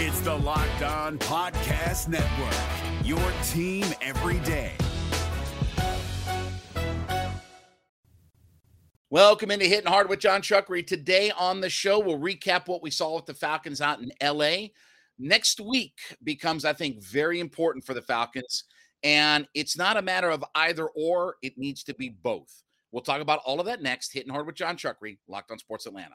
It's the Locked On Podcast Network, your team every day. Welcome into Hitting Hard with Jon Chuckery. Today on the show, we'll recap what we saw with the Falcons out in LA. Next week becomes, I think, very important for the Falcons. And it's not a matter of either or, it needs to be both. We'll talk about all of that next. Hitting Hard with Jon Chuckery, Locked on Sports Atlanta.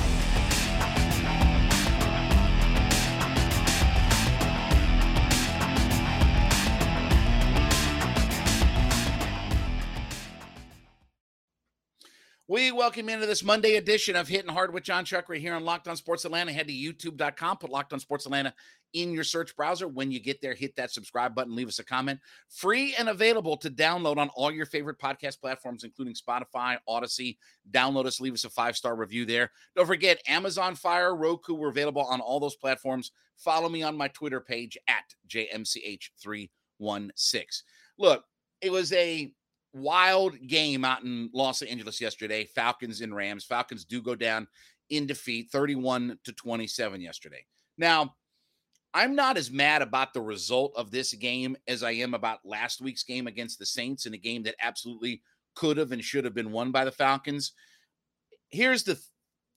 We welcome you into this Monday edition of Hitting Hard with Jon Chuckery here on Locked On Sports Atlanta. Head to youtube.com, put Locked On Sports Atlanta in your search browser. When you get there, hit that subscribe button, leave us a comment. Free and available to download on all your favorite podcast platforms, including Spotify, Audacy. Download us, leave us a five star review there. Don't forget Amazon Fire, Roku. We're available on all those platforms. Follow me on my Twitter page at JMCH316. Look, it was a wild game out in Los Angeles yesterday. Falcons and Rams. Falcons do go down in defeat 31 to 27 yesterday. Now, I'm not as mad about the result of this game as I am about last week's game against the Saints in a game that absolutely could have and should have been won by the Falcons. Here's the th-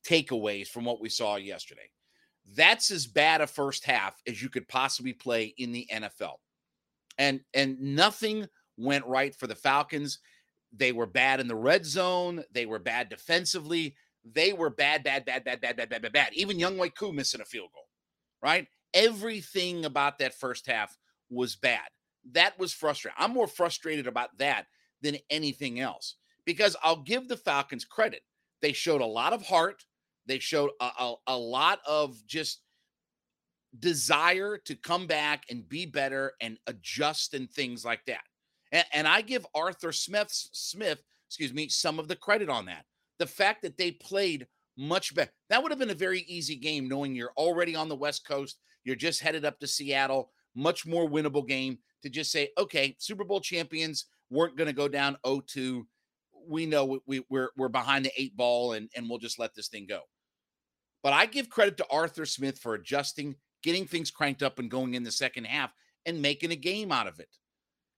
takeaways from what we saw yesterday. That's as bad a first half as you could possibly play in the NFL. And and nothing went right for the Falcons. They were bad in the red zone. They were bad defensively. They were bad, bad, bad, bad, bad, bad, bad, bad, bad. Even Younghoe Koo missing a field goal, right? Everything about that first half was bad. That was frustrating. I'm more frustrated about that than anything else because I'll give the Falcons credit. They showed a lot of heart. They showed a, a, a lot of just desire to come back and be better and adjust and things like that. And, and I give Arthur Smith, Smith, excuse me, some of the credit on that. The fact that they played much better. That would have been a very easy game, knowing you're already on the West Coast. You're just headed up to Seattle. Much more winnable game to just say, okay, Super Bowl champions weren't going to go down 0-2. We know we, we're we're behind the eight ball, and and we'll just let this thing go. But I give credit to Arthur Smith for adjusting, getting things cranked up, and going in the second half and making a game out of it.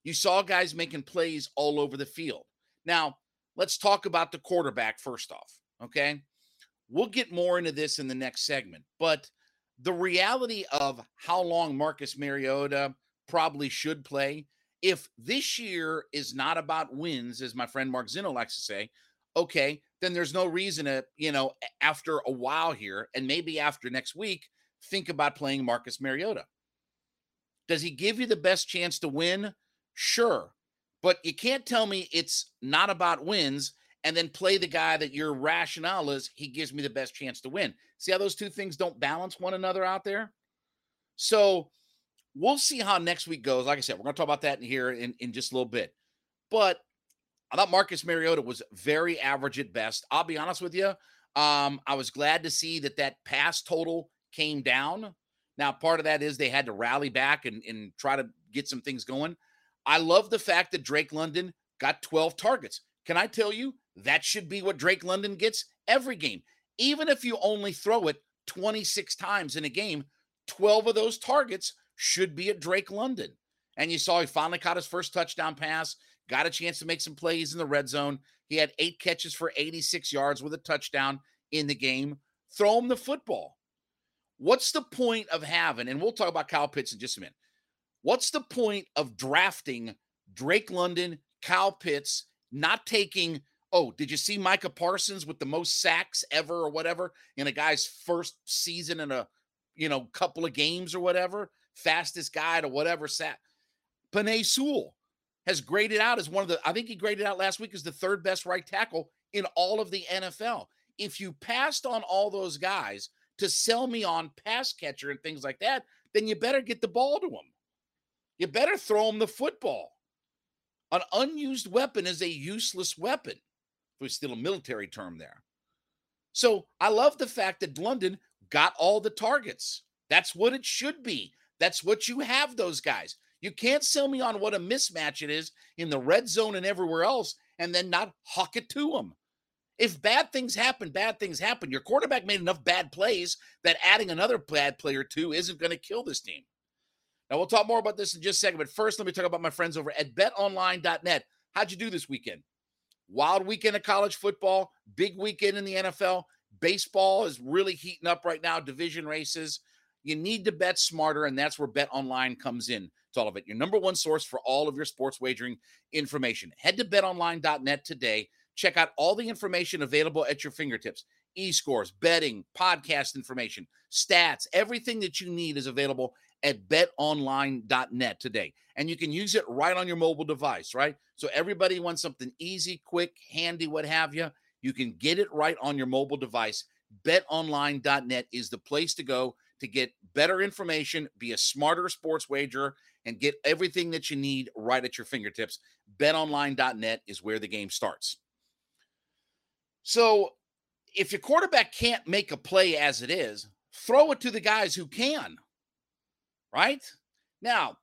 You saw guys making plays all over the field. Now, let's talk about the quarterback first off. Okay. We'll get more into this in the next segment, but the reality of how long Marcus Mariota probably should play, if this year is not about wins, as my friend Mark Zeno likes to say, okay, then there's no reason to, you know, after a while here and maybe after next week, think about playing Marcus Mariota. Does he give you the best chance to win? Sure. But you can't tell me it's not about wins and then play the guy that your rationale is he gives me the best chance to win. See how those two things don't balance one another out there? So we'll see how next week goes. Like I said, we're going to talk about that in here in, in just a little bit. But I thought Marcus Mariota was very average at best. I'll be honest with you. Um, I was glad to see that that pass total came down. Now, part of that is they had to rally back and, and try to get some things going. I love the fact that Drake London got 12 targets. Can I tell you that should be what Drake London gets every game? Even if you only throw it 26 times in a game, 12 of those targets should be at Drake London. And you saw he finally caught his first touchdown pass, got a chance to make some plays in the red zone. He had eight catches for 86 yards with a touchdown in the game. Throw him the football. What's the point of having, and we'll talk about Kyle Pitts in just a minute. What's the point of drafting Drake London, Kyle Pitts, not taking, oh, did you see Micah Parsons with the most sacks ever or whatever in a guy's first season in a, you know, couple of games or whatever? Fastest guy to whatever sack. Penei Sewell has graded out as one of the, I think he graded out last week as the third best right tackle in all of the NFL. If you passed on all those guys to sell me on pass catcher and things like that, then you better get the ball to them. You better throw him the football. An unused weapon is a useless weapon. If we steal a military term there. So I love the fact that London got all the targets. That's what it should be. That's what you have those guys. You can't sell me on what a mismatch it is in the red zone and everywhere else and then not huck it to them. If bad things happen, bad things happen. Your quarterback made enough bad plays that adding another bad player to isn't going to kill this team. Now, we'll talk more about this in just a second, but first, let me talk about my friends over at betonline.net. How'd you do this weekend? Wild weekend of college football, big weekend in the NFL. Baseball is really heating up right now, division races. You need to bet smarter, and that's where Bet Online comes in to all of it. Your number one source for all of your sports wagering information. Head to betonline.net today. Check out all the information available at your fingertips e-scores, betting, podcast information, stats, everything that you need is available at betonline.net today. And you can use it right on your mobile device, right? So everybody wants something easy, quick, handy, what have you. You can get it right on your mobile device. BetOnline.net is the place to go to get better information, be a smarter sports wager, and get everything that you need right at your fingertips. BetOnline.net is where the game starts. So, if your quarterback can't make a play as it is, throw it to the guys who can. Right? Now,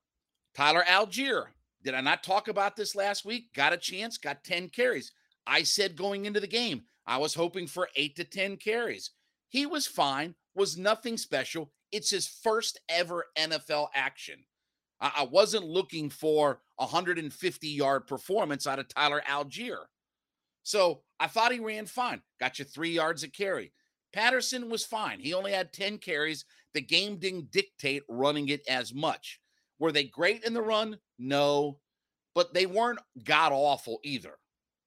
Tyler Allgeier, did I not talk about this last week? Got a chance, got 10 carries. I said going into the game, I was hoping for eight to 10 carries. He was fine, was nothing special. It's his first ever NFL action. I, wasn't looking for a 150 yard performance out of Tyler Allgeier. So I thought he ran fine. Got you three yards a carry. Patterson was fine. He only had 10 carries. The game didn't dictate running it as much. Were they great in the run? No, but they weren't god awful either.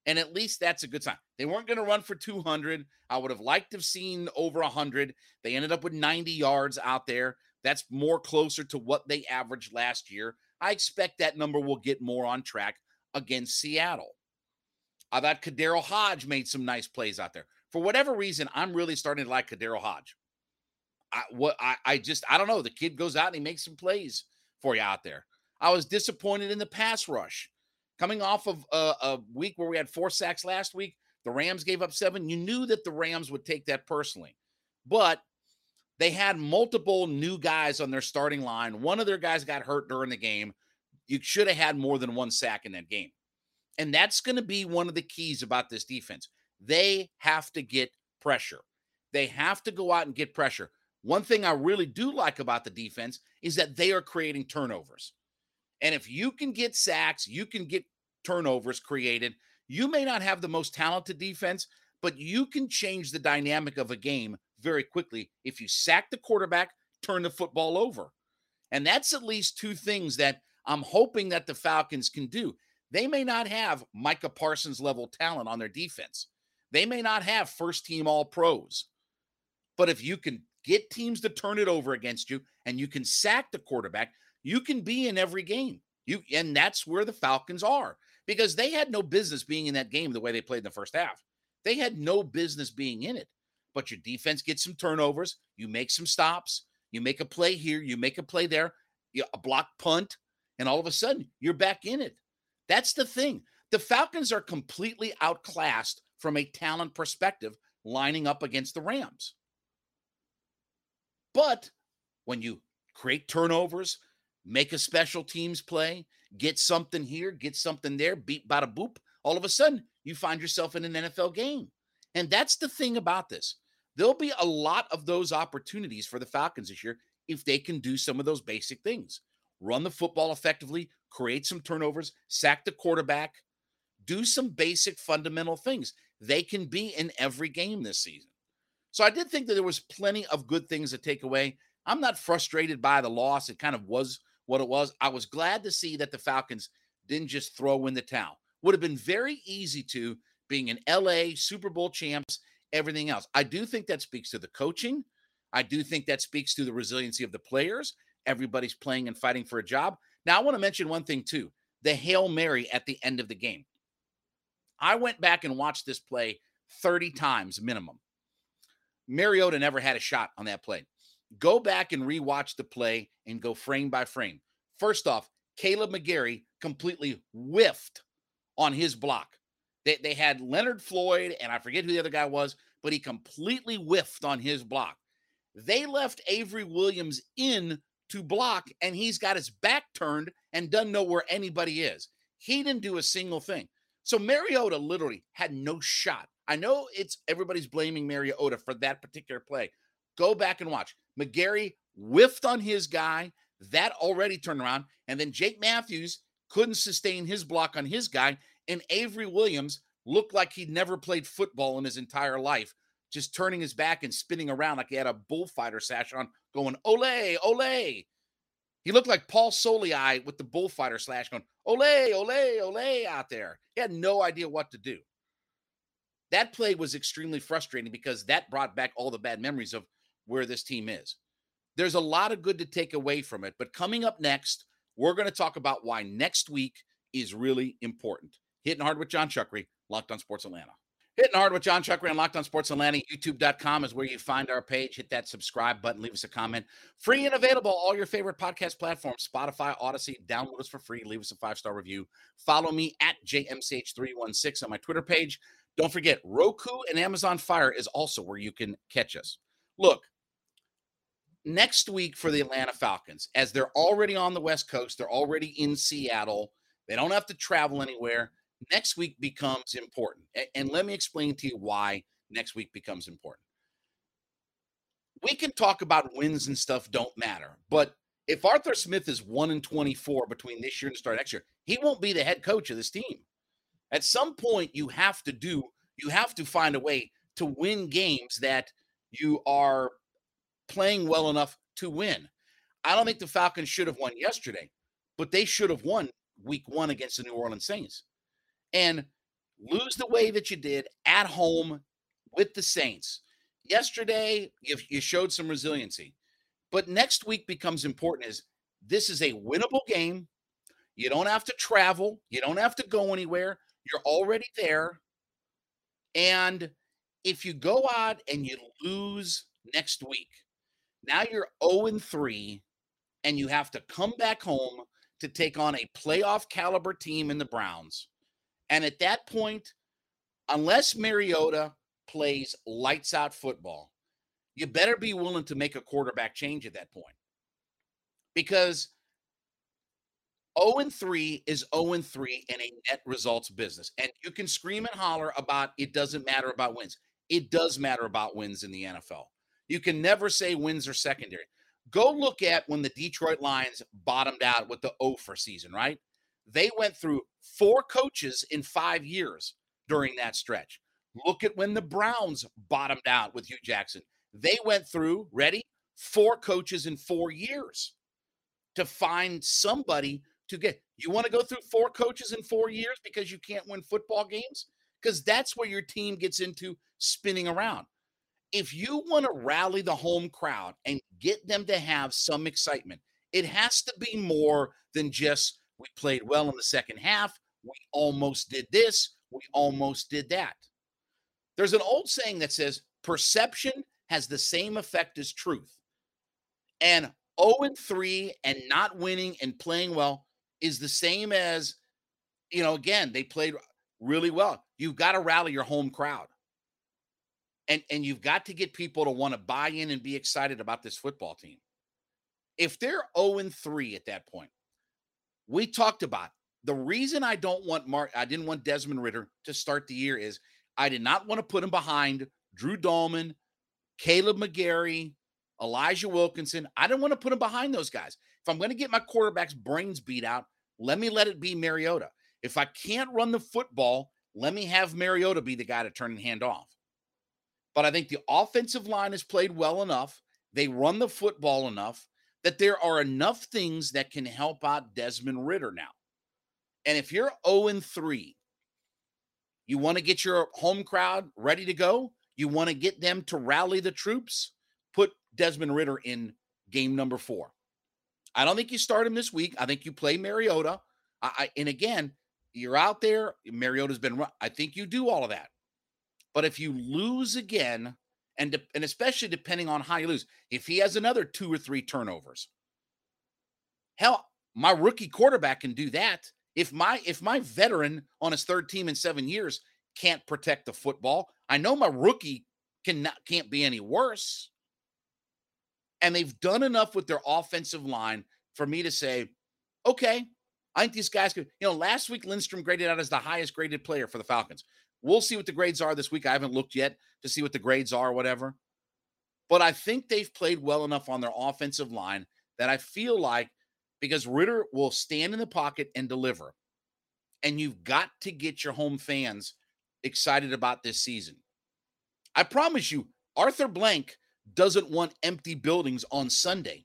And at least that's a good sign. They weren't going to run for 200. I would have liked to have seen over 100. They ended up with 90 yards out there. That's more closer to what they averaged last year. I expect that number will get more on track against Seattle. I thought KhaDarel Hodge made some nice plays out there. For whatever reason, I'm really starting to like KhaDarel Hodge. I what I, I just I don't know. The kid goes out and he makes some plays for you out there. I was disappointed in the pass rush. Coming off of a, a week where we had four sacks last week, the Rams gave up seven. You knew that the Rams would take that personally. But they had multiple new guys on their starting line. One of their guys got hurt during the game. You should have had more than one sack in that game. And that's going to be one of the keys about this defense. They have to get pressure. They have to go out and get pressure. One thing I really do like about the defense is that they are creating turnovers. And if you can get sacks, you can get turnovers created. You may not have the most talented defense, but you can change the dynamic of a game very quickly if you sack the quarterback, turn the football over. And that's at least two things that I'm hoping that the Falcons can do. They may not have Micah Parsons level talent on their defense. They may not have first team all pros. But if you can get teams to turn it over against you and you can sack the quarterback, you can be in every game. You and that's where the Falcons are because they had no business being in that game the way they played in the first half. They had no business being in it. But your defense gets some turnovers, you make some stops, you make a play here, you make a play there, you, a block punt, and all of a sudden you're back in it. That's the thing. The Falcons are completely outclassed from a talent perspective lining up against the Rams. But when you create turnovers, make a special teams play, get something here, get something there, beat bada boop, all of a sudden you find yourself in an NFL game. And that's the thing about this. There'll be a lot of those opportunities for the Falcons this year if they can do some of those basic things run the football effectively, create some turnovers, sack the quarterback, do some basic fundamental things. They can be in every game this season. So I did think that there was plenty of good things to take away. I'm not frustrated by the loss. It kind of was what it was. I was glad to see that the Falcons didn't just throw in the towel. Would have been very easy to being an LA Super Bowl champs, everything else. I do think that speaks to the coaching. I do think that speaks to the resiliency of the players everybody's playing and fighting for a job. Now, I want to mention one thing too the Hail Mary at the end of the game. I went back and watched this play 30 times minimum. Mariota never had a shot on that play. Go back and rewatch the play and go frame by frame. First off, Kaleb McGary completely whiffed on his block. They, they had Leonard Floyd, and I forget who the other guy was, but he completely whiffed on his block. They left Avery Williams in to block, and he's got his back turned and doesn't know where anybody is. He didn't do a single thing. So Mariota literally had no shot. I know it's everybody's blaming Mariota for that particular play. Go back and watch. McGary whiffed on his guy. That already turned around. And then Jake Matthews couldn't sustain his block on his guy. And Avery Williams looked like he'd never played football in his entire life, just turning his back and spinning around like he had a bullfighter sash on, going, ole, ole. He looked like Paul Soliai with the bullfighter slash going, ole, ole, ole out there. He had no idea what to do. That play was extremely frustrating because that brought back all the bad memories of where this team is. There's a lot of good to take away from it. But coming up next, we're going to talk about why next week is really important. Hitting hard with Jon Chuckery, Locked on Sports Atlanta. Hitting hard with Jon Chuck on Locked on Sports Atlanta. YouTube.com is where you find our page. Hit that subscribe button, leave us a comment. Free and available, all your favorite podcast platforms Spotify, Audacy. Download us for free. Leave us a five star review. Follow me at JMCH316 on my Twitter page. Don't forget, Roku and Amazon Fire is also where you can catch us. Look, next week for the Atlanta Falcons, as they're already on the West Coast, they're already in Seattle, they don't have to travel anywhere. Next week becomes important. And let me explain to you why next week becomes important. We can talk about wins and stuff don't matter, but if Arthur Smith is 1 and 24 between this year and start next year, he won't be the head coach of this team. At some point, you have to do, you have to find a way to win games that you are playing well enough to win. I don't think the Falcons should have won yesterday, but they should have won week one against the New Orleans Saints. And lose the way that you did at home with the Saints. Yesterday, you, you showed some resiliency. But next week becomes important is this is a winnable game. You don't have to travel. You don't have to go anywhere. You're already there. And if you go out and you lose next week, now you're 0 and 3, and you have to come back home to take on a playoff caliber team in the Browns. And at that point, unless Mariota plays lights out football, you better be willing to make a quarterback change at that point. Because 0 and 3 is 0 and 3 in a net results business. And you can scream and holler about it doesn't matter about wins. It does matter about wins in the NFL. You can never say wins are secondary. Go look at when the Detroit Lions bottomed out with the O for season, right? They went through four coaches in five years during that stretch. Look at when the Browns bottomed out with Hue Jackson. They went through, ready, four coaches in four years to find somebody to get. You want to go through four coaches in four years because you can't win football games? Because that's where your team gets into spinning around if you want to rally the home crowd and get them to have some excitement, it has to be more than just we played well in the second half. We almost did this. We almost did that. There's an old saying that says perception has the same effect as truth. And 0 and 3 and not winning and playing well is the same as, you know, again, they played really well. You've got to rally your home crowd and and you've got to get people to want to buy in and be excited about this football team. If they're 0 and 3 at that point, we talked about the reason I don't want Mark, I didn't want Desmond Ridder to start the year is I did not want to put him behind Drew Dalman, Kaleb McGary, Elijah Wilkinson. I didn't want to put him behind those guys. If I'm going to get my quarterback's brains beat out, let me let it be Mariota. If I can't run the football, let me have Mariota be the guy to turn and hand off. But I think the offensive line has played well enough. They run the football enough that there are enough things that can help out Desmond Ridder now. And if you're 0 3, you want to get your home crowd ready to go, you want to get them to rally the troops, put Desmond Ridder in game number four. I don't think you start him this week. I think you play Mariota. I, I, and again, you're out there. Mariota's been. I think you do all of that. But if you lose again, and de- and especially depending on how you lose, if he has another two or three turnovers, hell, my rookie quarterback can do that. If my if my veteran on his third team in seven years can't protect the football, I know my rookie can not can't be any worse. And they've done enough with their offensive line for me to say, okay, I think these guys could, you know, last week Lindstrom graded out as the highest graded player for the Falcons. We'll see what the grades are this week. I haven't looked yet to see what the grades are whatever. But I think they've played well enough on their offensive line that I feel like because Ridder will stand in the pocket and deliver. And you've got to get your home fans excited about this season. I promise you, Arthur Blank doesn't want empty buildings on Sunday.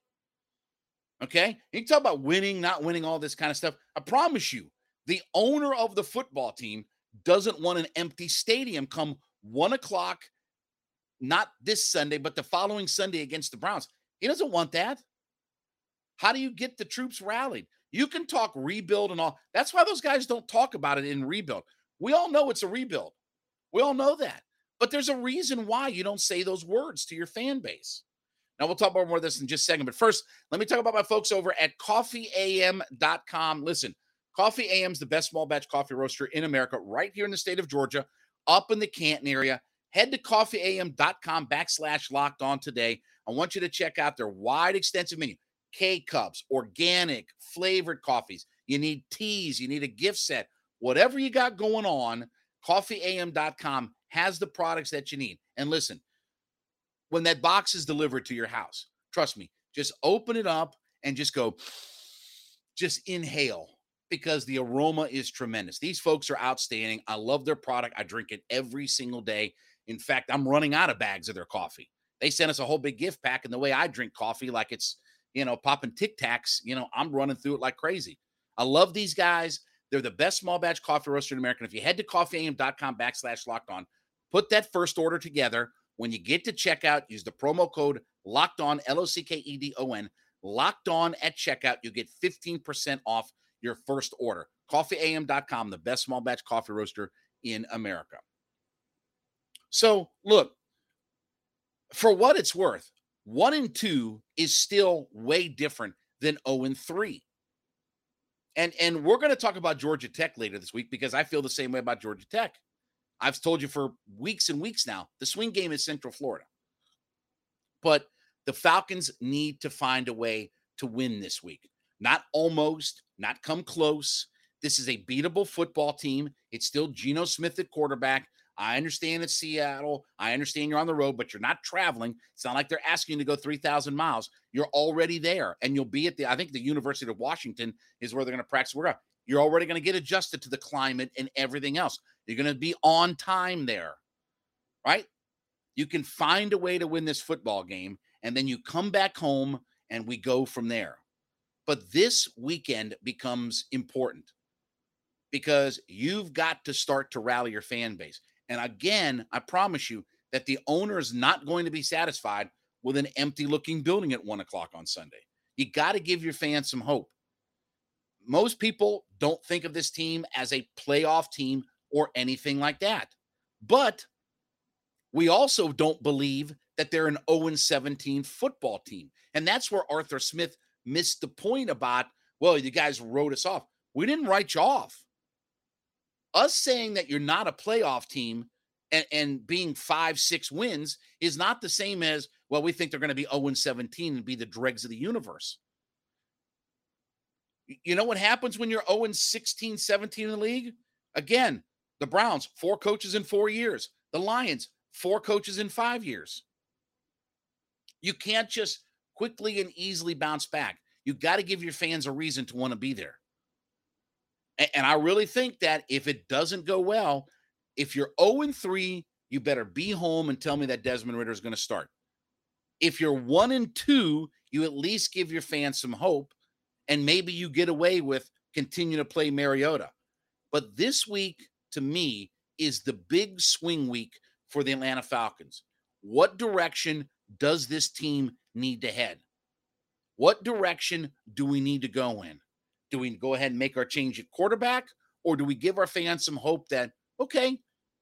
Okay? You can talk about winning, not winning, all this kind of stuff. I promise you, the owner of the football team doesn't want an empty stadium come one o'clock, not this Sunday, but the following Sunday against the Browns. He doesn't want that. How do you get the troops rallied? You can talk rebuild and all. That's why those guys don't talk about it in rebuild. We all know it's a rebuild. We all know that. But there's a reason why you don't say those words to your fan base. Now, we'll talk about more of this in just a second. But first, let me talk about my folks over at coffeeam.com. Listen, Coffee AM is the best small batch coffee roaster in America, right here in the state of Georgia, up in the Canton area. Head to coffeeam.com backslash locked on today. I want you to check out their wide, extensive menu K cups, organic, flavored coffees. You need teas, you need a gift set, whatever you got going on, coffeeam.com has the products that you need. And listen, when that box is delivered to your house, trust me, just open it up and just go, just inhale because the aroma is tremendous. These folks are outstanding. I love their product. I drink it every single day. In fact, I'm running out of bags of their coffee. They sent us a whole big gift pack, and the way I drink coffee, like it's, you know, popping tic tacs, you know, I'm running through it like crazy. I love these guys. They're the best small batch coffee roaster in America. If you head to coffeeam.com backslash locked on, put that first order together. When you get to checkout, use the promo code locked on, L O C K E D O N, locked on at checkout. You get 15% off your first order. CoffeeAM.com, the best small batch coffee roaster in America. So, look, for what it's worth, one and two is still way different than 0 and 3. And and we're going to talk about Georgia Tech later this week because I feel the same way about Georgia Tech. I've told you for weeks and weeks now, the swing game is Central Florida. But the Falcons need to find a way to win this week. Not almost, not come close. This is a beatable football team. It's still Geno Smith at quarterback. I understand it's Seattle. I understand you're on the road, but you're not traveling. It's not like they're asking you to go 3,000 miles. You're already there, and you'll be at the, I think the University of Washington is where they're going to practice. We're You're already going to get adjusted to the climate and everything else. You're going to be on time there, right? You can find a way to win this football game, and then you come back home and we go from there. But this weekend becomes important because you've got to start to rally your fan base. And again, I promise you that the owner is not going to be satisfied with an empty looking building at one o'clock on Sunday. You got to give your fans some hope. Most people don't think of this team as a playoff team or anything like that. But we also don't believe that they're an 0 17 football team. And that's where Arthur Smith missed the point about, well, you guys wrote us off. We didn't write you off. Us saying that you're not a playoff team and, and being five, six wins is not the same as, well, we think they're going to be 0 17 and be the dregs of the universe. You know what happens when you're 0 16, 17 in the league? Again, the Browns, four coaches in four years. The Lions, four coaches in five years. You can't just quickly and easily bounce back. You got to give your fans a reason to want to be there. And, and I really think that if it doesn't go well, if you're 0 3, you better be home and tell me that Desmond Ridder is going to start. If you're 1 and 2, you at least give your fans some hope and maybe you get away with continue to play Mariota. But this week to me is the big swing week for the Atlanta Falcons. What direction does this team need to head? What direction do we need to go in? Do we go ahead and make our change at quarterback, or do we give our fans some hope that, okay,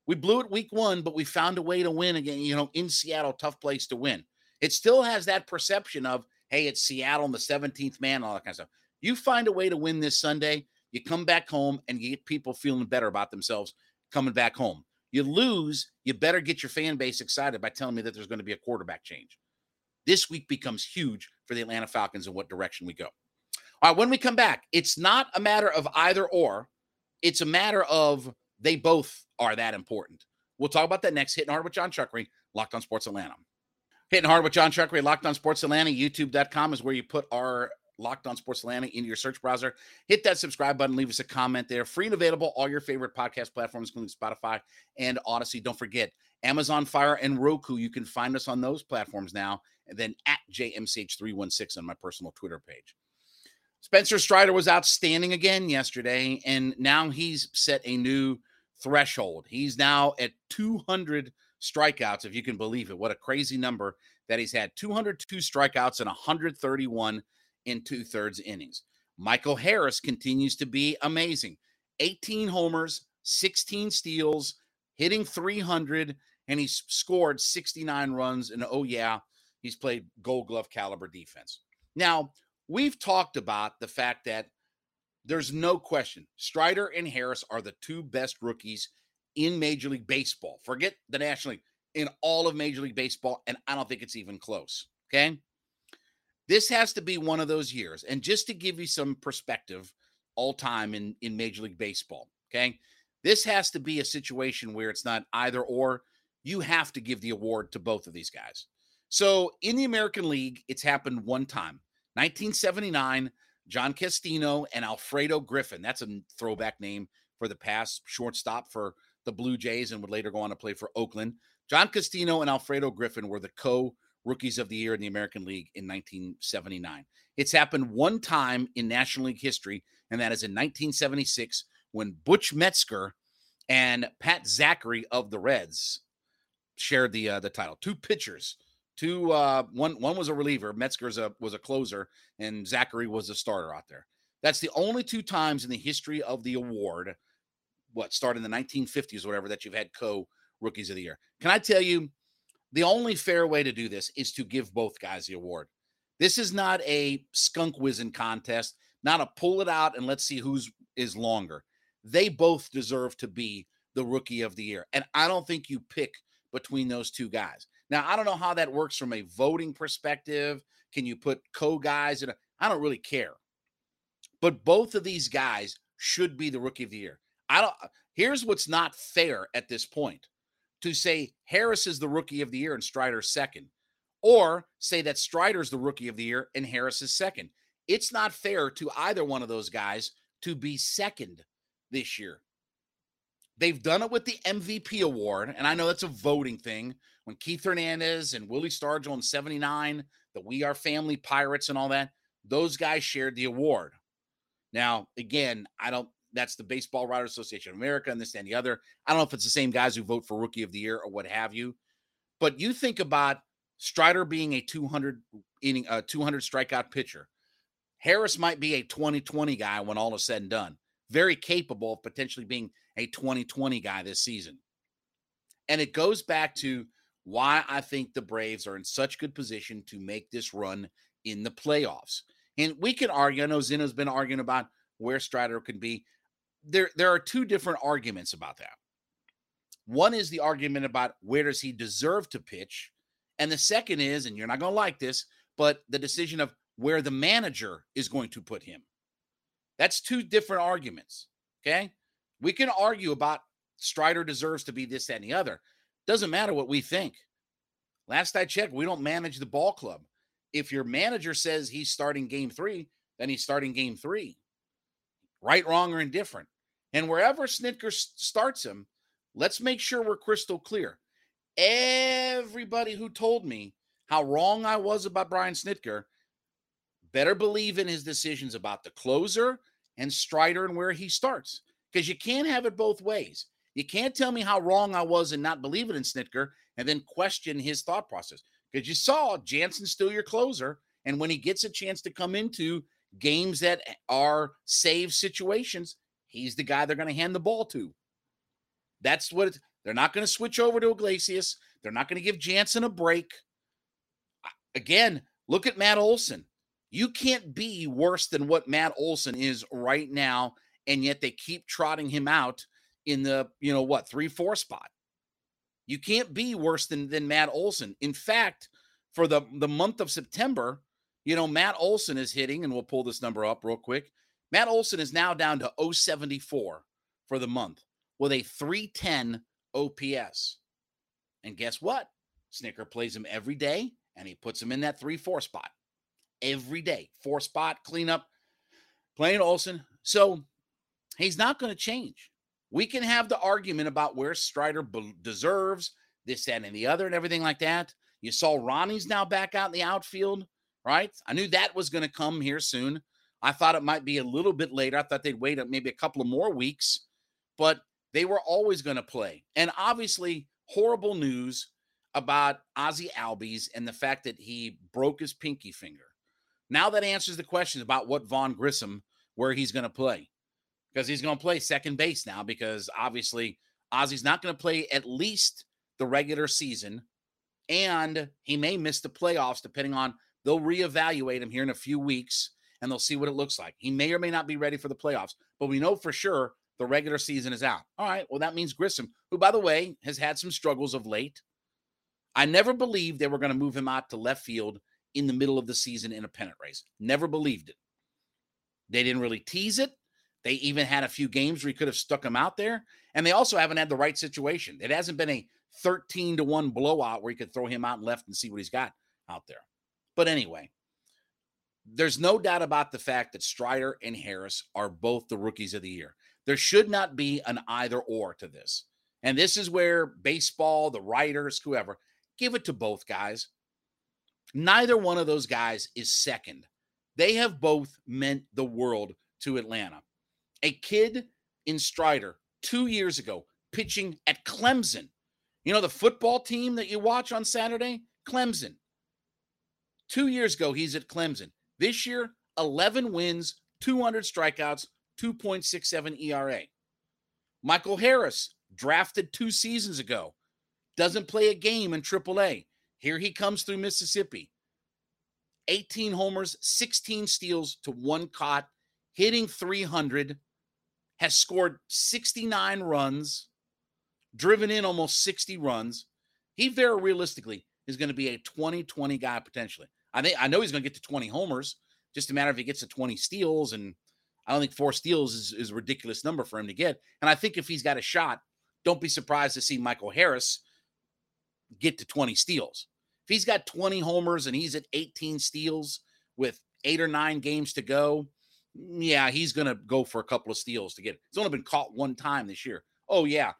we blew it week one, but we found a way to win again, you know, in Seattle, tough place to win. It still has that perception of, hey, it's Seattle and the 17th man, all that kind of stuff. You find a way to win this Sunday, you come back home and you get people feeling better about themselves coming back home. You lose, you better get your fan base excited by telling me that there's going to be a quarterback change. This week becomes huge for the Atlanta Falcons and what direction we go. All right, when we come back, it's not a matter of either or, it's a matter of they both are that important. We'll talk about that next. Hitting hard with Jon Chuckery, Locked on Sports Atlanta. Hitting hard with Jon Chuckery, Locked on Sports Atlanta. YouTube.com is where you put our Locked on Sports Atlanta into your search browser. Hit that subscribe button, leave us a comment there. Free and available, all your favorite podcast platforms, including Spotify and Audacy. Don't forget, Amazon Fire and Roku. You can find us on those platforms now. Then at JMCH316 on my personal Twitter page. Spencer Strider was outstanding again yesterday, and now he's set a new threshold. He's now at 200 strikeouts, if you can believe it. What a crazy number that he's had 202 strikeouts and 131 in two thirds innings. Michael Harris continues to be amazing 18 homers, 16 steals, hitting 300, and he's scored 69 runs. And oh, yeah, he's played gold glove caliber defense. Now, we've talked about the fact that there's no question Strider and Harris are the two best rookies in Major League Baseball. Forget the National League, in all of Major League Baseball. And I don't think it's even close. Okay. This has to be one of those years. And just to give you some perspective, all time in, in Major League Baseball. Okay. This has to be a situation where it's not either or. You have to give the award to both of these guys. So in the American League, it's happened one time 1979, John Castino and Alfredo Griffin. That's a throwback name for the past shortstop for the Blue Jays and would later go on to play for Oakland. John Castino and Alfredo Griffin were the co rookies of the year in the American League in 1979. It's happened one time in National League history, and that is in 1976 when Butch Metzger and Pat Zachry of the Reds shared the uh, the title. Two pitchers Two, uh, one, one was a reliever. Metzger's a was a closer, and Zachry was a starter out there. That's the only two times in the history of the award, what started in the 1950s, or whatever, that you've had co rookies of the year. Can I tell you, the only fair way to do this is to give both guys the award. This is not a skunk whizzing contest, not a pull it out and let's see who's is longer. They both deserve to be the rookie of the year, and I don't think you pick between those two guys. Now, I don't know how that works from a voting perspective. Can you put co guys in? I don't really care. But both of these guys should be the rookie of the year. I don't. Here's what's not fair at this point to say Harris is the rookie of the year and Strider's second, or say that Strider's the rookie of the year and Harris is second. It's not fair to either one of those guys to be second this year. They've done it with the MVP award, and I know that's a voting thing. When Keith Hernandez and Willie Stargell in 79, the We Are Family Pirates and all that, those guys shared the award. Now, again, I don't, that's the Baseball Writers Association of America and this and the other. I don't know if it's the same guys who vote for Rookie of the Year or what have you. But you think about Strider being a 200 inning, a 200 strikeout pitcher. Harris might be a 2020 guy when all is said and done. Very capable of potentially being a 2020 guy this season. And it goes back to why I think the Braves are in such good position to make this run in the playoffs. And we can argue, I know Zeno's been arguing about where Strider can be. There, there are two different arguments about that. One is the argument about where does he deserve to pitch? And the second is, and you're not going to like this, but the decision of where the manager is going to put him. That's two different arguments. Okay. We can argue about Strider deserves to be this, that, and the other. Doesn't matter what we think. Last I checked, we don't manage the ball club. If your manager says he's starting game three, then he's starting game three. Right, wrong, or indifferent. And wherever Snitker starts him, let's make sure we're crystal clear. Everybody who told me how wrong I was about Brian Snitker better believe in his decisions about the closer and Strider and where he starts because you can't have it both ways. You can't tell me how wrong I was in not believing in Snitker and then question his thought process because you saw Jansen's still your closer. And when he gets a chance to come into games that are save situations, he's the guy they're going to hand the ball to. That's what they're not going to switch over to Iglesias. They're not going to give Jansen a break. Again, look at Matt Olson. You can't be worse than what Matt Olson is right now and yet they keep trotting him out in the you know what three four spot. You can't be worse than than Matt Olson. In fact, for the, the month of September, you know, Matt Olson is hitting, and we'll pull this number up real quick. Matt Olson is now down to 074 for the month with a 310 OPS. And guess what? Snitker plays him every day and he puts him in that 3 4 spot every day. Four spot cleanup, playing Olson. So he's not going to change. We can have the argument about where Strider deserves this, that, and the other, and everything like that. You saw Ronnie's now back out in the outfield, right? I knew that was going to come here soon. I thought it might be a little bit later. I thought they'd wait maybe a couple of more weeks, but they were always going to play. And obviously, horrible news about Ozzie Albies and the fact that he broke his pinky finger. Now that answers the question about what Vaughn Grissom, where he's going to play, because he's going to play second base now, because obviously Ozzie's not going to play at least the regular season, and he may miss the playoffs depending on they'll reevaluate him here in a few weeks and they'll see what it looks like. He may or may not be ready for the playoffs, but we know for sure the regular season is out. All right, well that means Grissom, who by the way has had some struggles of late. I never believed they were going to move him out to left field in the middle of the season in a pennant race. Never believed it. They didn't really tease it. They even had a few games where he could have stuck him out there. And they also haven't had the right situation. It hasn't been a 13 to 1 blowout where you could throw him out and left and see what he's got out there. But anyway, there's no doubt about the fact that Strider and Harris are both the rookies of the year. There should not be an either or to this. And this is where baseball, the writers, whoever, give it to both guys. Neither one of those guys is second. They have both meant the world to Atlanta. A kid in Strider two years ago pitching at Clemson. You know, the football team that you watch on Saturday? Clemson. Two years ago, he's at Clemson. This year, 11 wins, 200 strikeouts, 2.67 ERA. Michael Harris, drafted two seasons ago, doesn't play a game in AAA. Here he comes through Mississippi. 18 homers, 16 steals to one caught, hitting 300, has scored 69 runs, driven in almost 60 runs. He very realistically is going to be a 2020 guy potentially. I think I know he's going to get to 20 homers. Just a matter of if he gets to 20 steals, and I don't think four steals is, is a ridiculous number for him to get. And I think if he's got a shot, don't be surprised to see Michael Harris get to 20 steals. If he's got 20 homers and he's at 18 steals with eight or nine games to go, Mm, yeah, he's going to go for a couple of steals to get it. He's only been caught one time this year. Oh, yeah.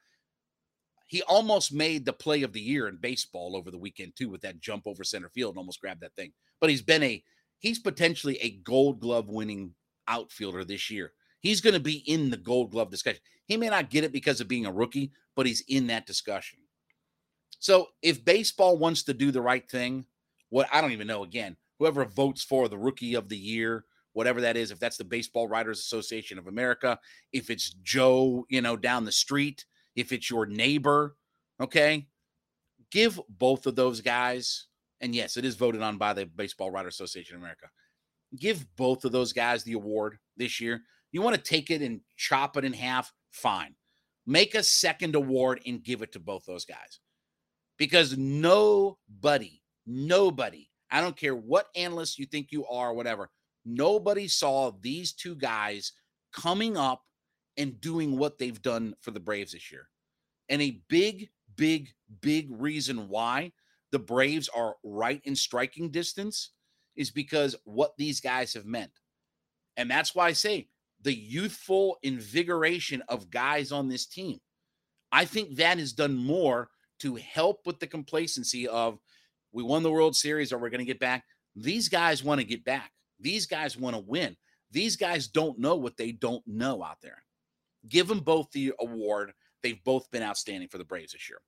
He almost made the play of the year in baseball over the weekend, too, with that jump over center field and almost grabbed that thing. But he's been a, he's potentially a gold glove winning outfielder this year. He's going to be in the gold glove discussion. He may not get it because of being a rookie, but he's in that discussion. So if baseball wants to do the right thing, what I don't even know again, whoever votes for the rookie of the year, whatever that is, if that's the Baseball Writers Association of America, if it's Joe, you know, down the street, if it's your neighbor, okay, give both of those guys, and yes, it is voted on by the Baseball Writers Association of America. Give both of those guys the award this year. You want to take it and chop it in half, fine. Make a second award and give it to both those guys because nobody, nobody, I don't care what analyst you think you are, whatever, nobody saw these two guys coming up and doing what they've done for the Braves this year. And a big, big, big reason why the Braves are right in striking distance is because what these guys have meant. And that's why I say the youthful invigoration of guys on this team. I think that has done more to help with the complacency of we won the World Series or we're going to get back. These guys want to get back. These guys want to win. These guys don't know what they don't know out there. Give them both the award. They've both been outstanding for the Braves this year.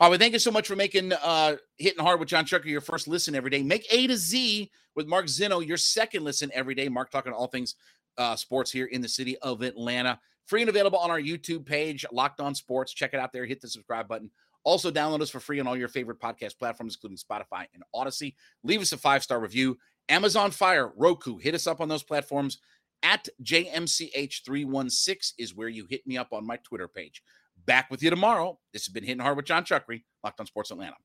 All right, well, thank you so much for making uh hitting hard with Jon Chucker your first listen every day. Make A to Z with Mark Zeno your second listen every day. Mark talking all things uh, sports here in the city of Atlanta. Free and available on our YouTube page, Locked On Sports. Check it out there. Hit the subscribe button. Also, download us for free on all your favorite podcast platforms, including Spotify and Audacy. Leave us a five star review. Amazon Fire, Roku, hit us up on those platforms. At JMCH316 is where you hit me up on my Twitter page. Back with you tomorrow. This has been Hitting Hard with Jon Chuckery, Locked on Sports Atlanta.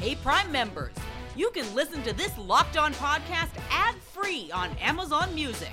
Hey, Prime members, you can listen to this Locked On podcast ad free on Amazon Music.